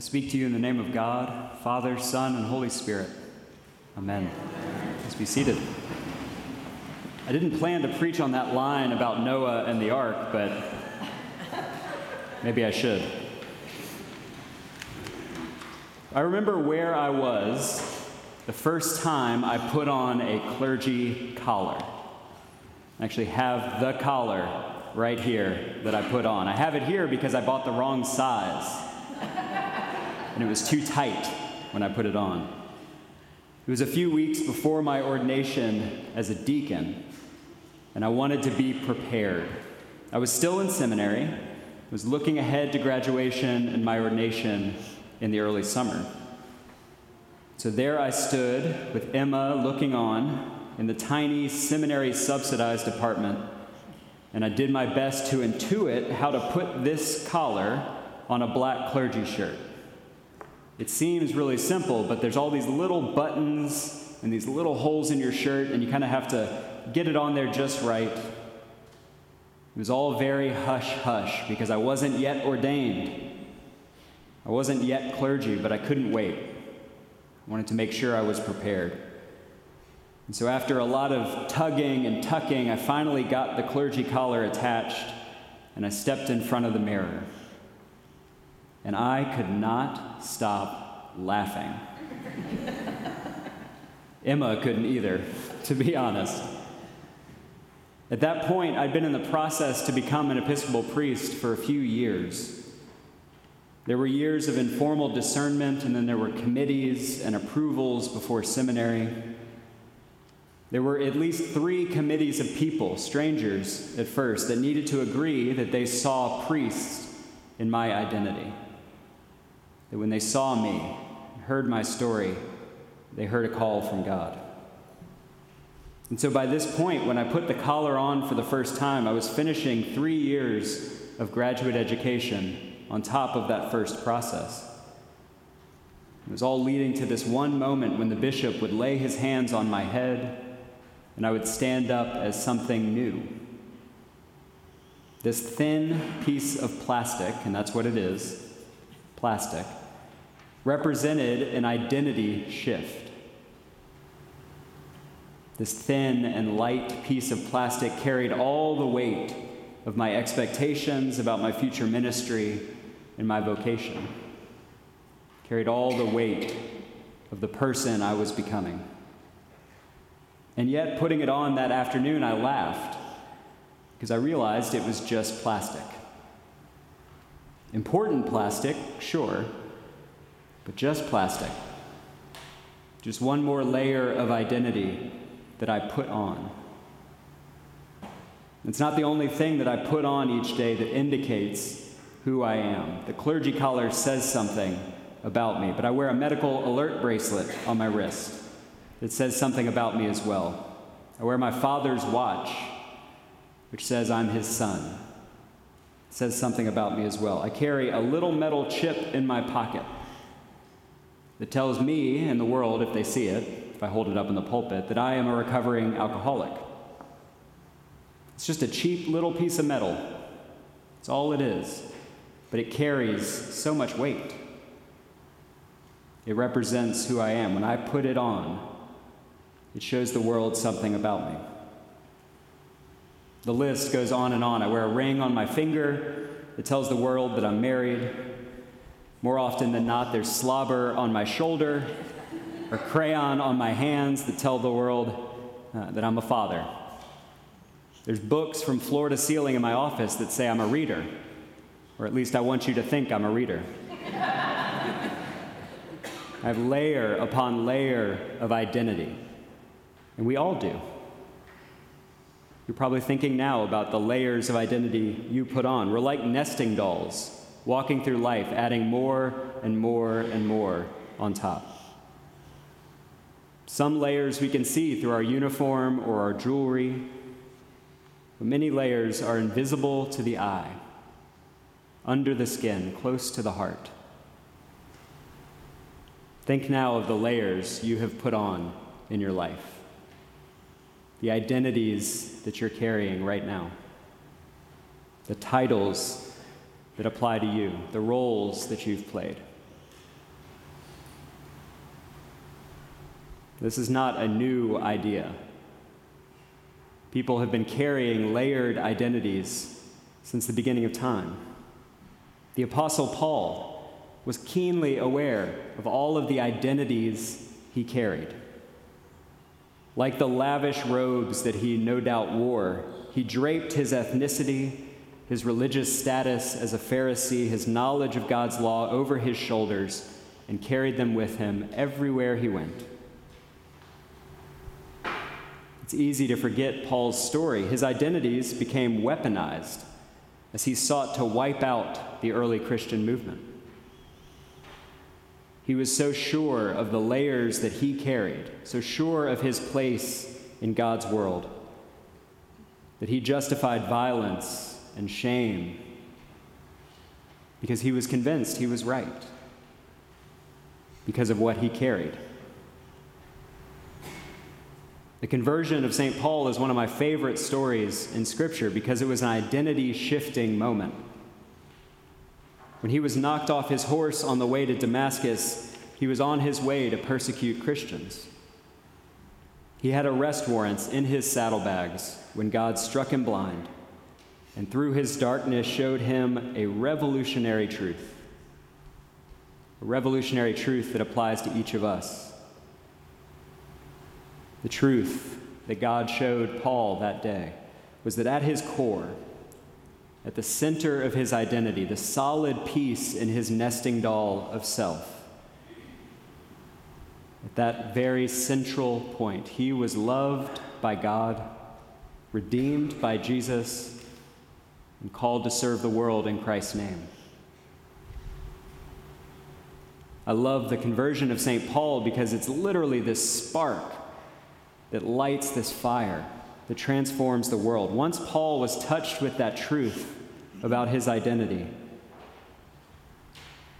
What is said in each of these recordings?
speak to you in the name of God, Father, Son, and Holy Spirit. Amen. Let's be seated. I didn't plan to preach on that line about Noah and the ark, but maybe I should. I remember where I was the first time I put on a clergy collar. I actually have the collar right here that I put on. I have it here because I bought the wrong size and it was too tight when I put it on. It was a few weeks before my ordination as a deacon, and I wanted to be prepared. I was still in seminary, was looking ahead to graduation and my ordination in the early summer. So there I stood with Emma looking on in the tiny seminary subsidized apartment, and I did my best to intuit how to put this collar on a black clergy shirt. It seems really simple, but there's all these little buttons and these little holes in your shirt, and you kind of have to get it on there just right. It was all very hush hush because I wasn't yet ordained. I wasn't yet clergy, but I couldn't wait. I wanted to make sure I was prepared. And so, after a lot of tugging and tucking, I finally got the clergy collar attached and I stepped in front of the mirror and I could not stop laughing. Emma couldn't either, to be honest. At that point, I'd been in the process to become an Episcopal priest for a few years. There were years of informal discernment, and then there were committees and approvals before seminary. There were at least three committees of people, strangers at first, that needed to agree that they saw priests in my identity that when they saw me, heard my story, they heard a call from God. And so by this point, when I put the collar on for the first time, I was finishing three years of graduate education on top of that first process. It was all leading to this one moment when the bishop would lay his hands on my head and I would stand up as something new. This thin piece of plastic, and that's what it is plastic, represented an identity shift. This thin and light piece of plastic carried all the weight of my expectations about my future ministry and my vocation, carried all the weight of the person I was becoming. And yet, putting it on that afternoon, I laughed because I realized it was just plastic. Important plastic, sure, but just plastic. Just one more layer of identity that I put on. It's not the only thing that I put on each day that indicates who I am. The clergy collar says something about me, but I wear a medical alert bracelet on my wrist that says something about me as well. I wear my father's watch, which says I'm his son. It says something about me as well. I carry a little metal chip in my pocket that tells me and the world, if they see it, if I hold it up in the pulpit, that I am a recovering alcoholic. It's just a cheap little piece of metal. It's all it is. But it carries so much weight. It represents who I am. When I put it on, it shows the world something about me. The list goes on and on. I wear a ring on my finger It tells the world that I'm married. More often than not, there's slobber on my shoulder or crayon on my hands that tell the world uh, that I'm a father. There's books from floor to ceiling in my office that say I'm a reader, or at least I want you to think I'm a reader. I have layer upon layer of identity, and we all do. You're probably thinking now about the layers of identity you put on. We're like nesting dolls walking through life, adding more and more and more on top. Some layers we can see through our uniform or our jewelry, but many layers are invisible to the eye, under the skin, close to the heart. Think now of the layers you have put on in your life, the identities that you're carrying right now, the titles that apply to you, the roles that you've played. This is not a new idea. People have been carrying layered identities since the beginning of time. The Apostle Paul was keenly aware of all of the identities he carried. Like the lavish robes that he no doubt wore, he draped his ethnicity his religious status as a Pharisee, his knowledge of God's law over his shoulders, and carried them with him everywhere he went. It's easy to forget Paul's story. His identities became weaponized as he sought to wipe out the early Christian movement. He was so sure of the layers that he carried, so sure of his place in God's world, that he justified violence and shame because he was convinced he was right because of what he carried. The conversion of St. Paul is one of my favorite stories in Scripture because it was an identity shifting moment. When he was knocked off his horse on the way to Damascus, he was on his way to persecute Christians. He had arrest warrants in his saddlebags when God struck him blind and through his darkness showed him a revolutionary truth. A revolutionary truth that applies to each of us. The truth that God showed Paul that day was that at his core, at the center of his identity, the solid piece in his nesting doll of self, at that very central point, he was loved by God, redeemed by Jesus, and called to serve the world in Christ's name. I love the conversion of St. Paul because it's literally this spark that lights this fire that transforms the world. Once Paul was touched with that truth about his identity,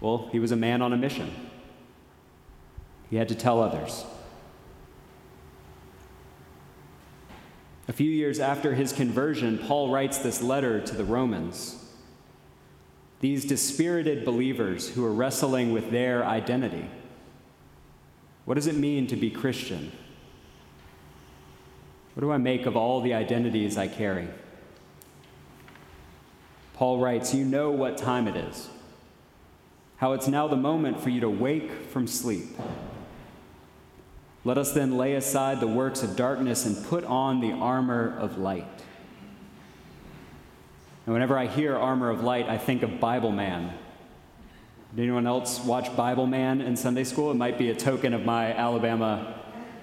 well, he was a man on a mission. He had to tell others. A few years after his conversion, Paul writes this letter to the Romans. These dispirited believers who are wrestling with their identity. What does it mean to be Christian? What do I make of all the identities I carry? Paul writes, You know what time it is, how it's now the moment for you to wake from sleep. Let us then lay aside the works of darkness and put on the armor of light. And whenever I hear armor of light, I think of Bible Man. Did anyone else watch Bible Man in Sunday school? It might be a token of my Alabama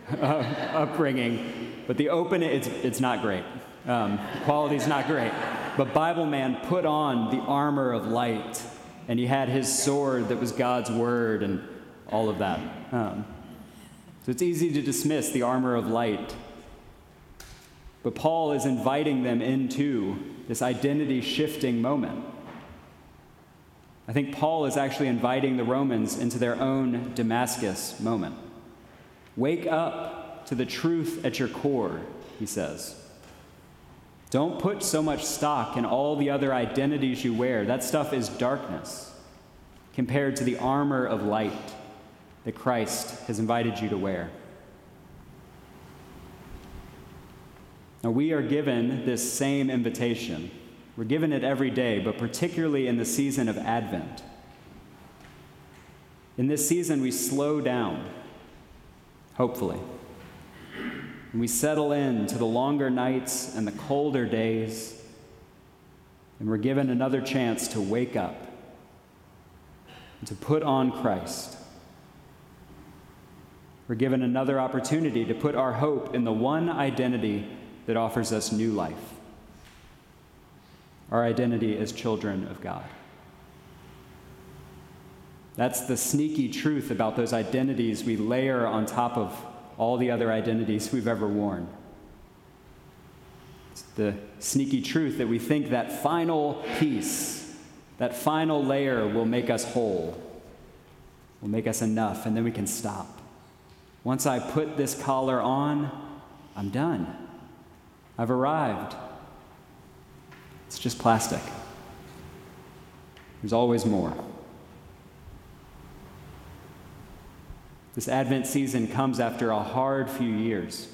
uh, upbringing. But the open, it's, it's not great. Um, quality's not great. But Bible man put on the armor of light, and he had his sword that was God's word and all of that. Um, so it's easy to dismiss the armor of light. But Paul is inviting them into this identity shifting moment. I think Paul is actually inviting the Romans into their own Damascus moment. Wake up to the truth at your core, he says. Don't put so much stock in all the other identities you wear. That stuff is darkness compared to the armor of light that Christ has invited you to wear. Now, we are given this same invitation. We're given it every day, but particularly in the season of Advent. In this season, we slow down, hopefully and we settle in to the longer nights and the colder days, and we're given another chance to wake up and to put on Christ. We're given another opportunity to put our hope in the one identity that offers us new life our identity as children of God. That's the sneaky truth about those identities we layer on top of all the other identities we've ever worn. It's the sneaky truth that we think that final piece, that final layer will make us whole, will make us enough, and then we can stop. Once I put this collar on, I'm done. I've arrived. It's just plastic. There's always more. This Advent season comes after a hard few years.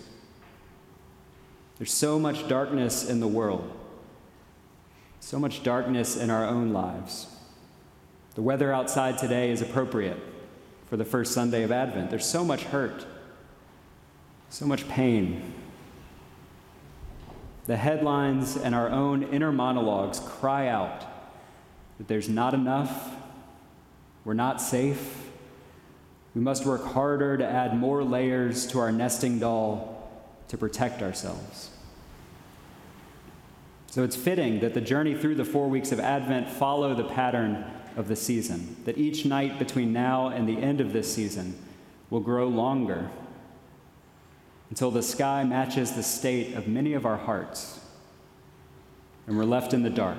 There's so much darkness in the world, so much darkness in our own lives. The weather outside today is appropriate for the first Sunday of Advent. There's so much hurt, so much pain. The headlines and our own inner monologues cry out that there's not enough, we're not safe, we must work harder to add more layers to our nesting doll to protect ourselves. So it's fitting that the journey through the four weeks of Advent follow the pattern of the season, that each night between now and the end of this season will grow longer until the sky matches the state of many of our hearts and we're left in the dark,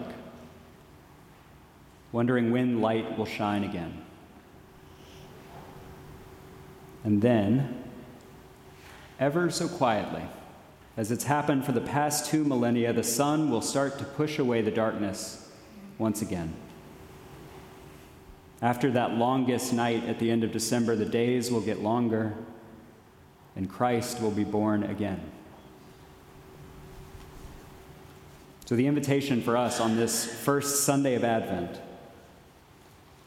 wondering when light will shine again. And then, ever so quietly, as it's happened for the past two millennia, the sun will start to push away the darkness once again. After that longest night at the end of December, the days will get longer and Christ will be born again. So, the invitation for us on this first Sunday of Advent,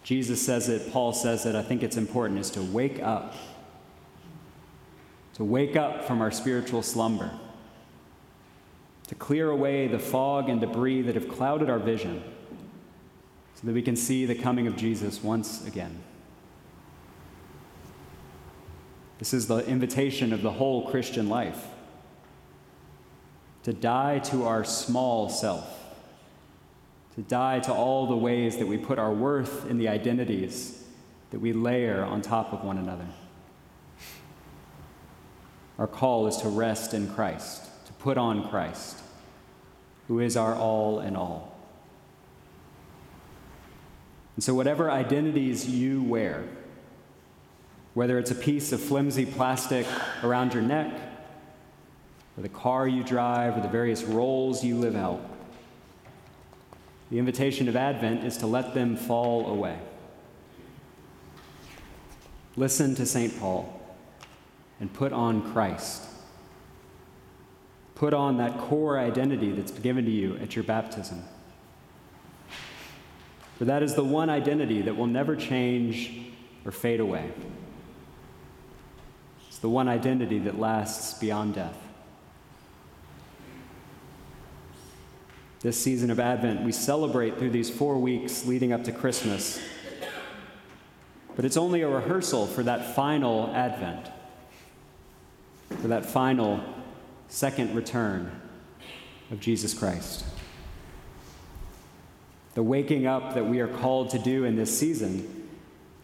Jesus says it, Paul says it, I think it's important, is to wake up to wake up from our spiritual slumber, to clear away the fog and debris that have clouded our vision, so that we can see the coming of Jesus once again. This is the invitation of the whole Christian life to die to our small self, to die to all the ways that we put our worth in the identities that we layer on top of one another. Our call is to rest in Christ, to put on Christ, who is our all in all. And so, whatever identities you wear, whether it's a piece of flimsy plastic around your neck, or the car you drive, or the various roles you live out, the invitation of Advent is to let them fall away. Listen to St. Paul and put on Christ. Put on that core identity that's given to you at your baptism. For that is the one identity that will never change or fade away. It's the one identity that lasts beyond death. This season of Advent, we celebrate through these four weeks leading up to Christmas. But it's only a rehearsal for that final Advent for that final second return of Jesus Christ. The waking up that we are called to do in this season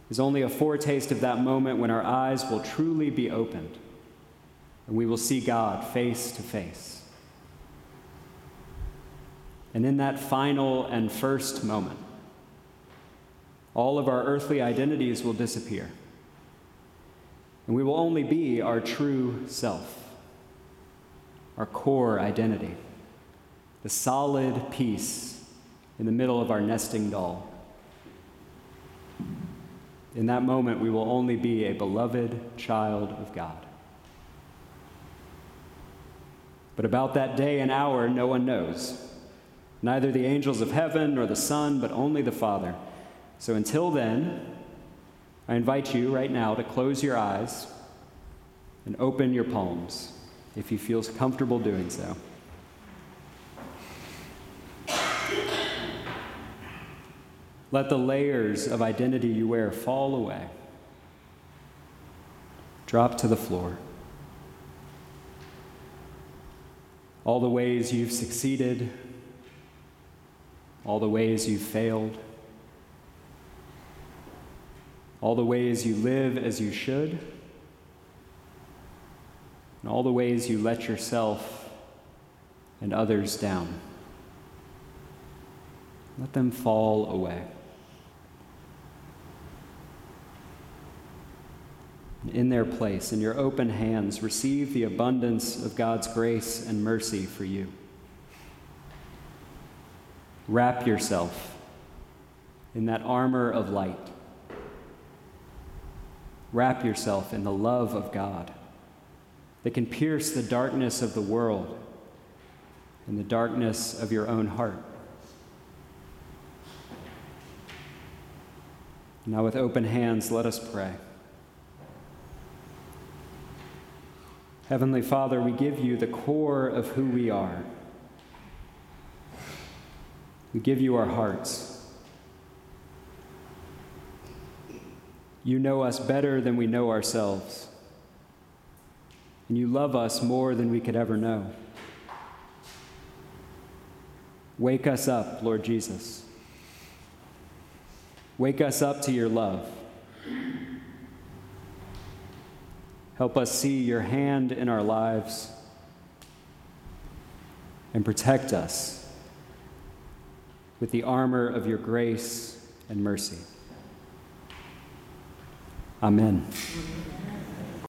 is only a foretaste of that moment when our eyes will truly be opened and we will see God face to face. And in that final and first moment, all of our earthly identities will disappear and we will only be our true self, our core identity, the solid piece in the middle of our nesting doll. In that moment, we will only be a beloved child of God. But about that day and hour, no one knows. Neither the angels of heaven nor the Son, but only the Father. So until then, I invite you right now to close your eyes and open your palms if you feel comfortable doing so. Let the layers of identity you wear fall away. Drop to the floor. All the ways you've succeeded, all the ways you've failed all the ways you live as you should, and all the ways you let yourself and others down. Let them fall away. In their place, in your open hands, receive the abundance of God's grace and mercy for you. Wrap yourself in that armor of light wrap yourself in the love of God that can pierce the darkness of the world and the darkness of your own heart. Now, with open hands, let us pray. Heavenly Father, we give you the core of who we are. We give you our hearts. You know us better than we know ourselves. And you love us more than we could ever know. Wake us up, Lord Jesus. Wake us up to your love. Help us see your hand in our lives and protect us with the armor of your grace and mercy. Amen.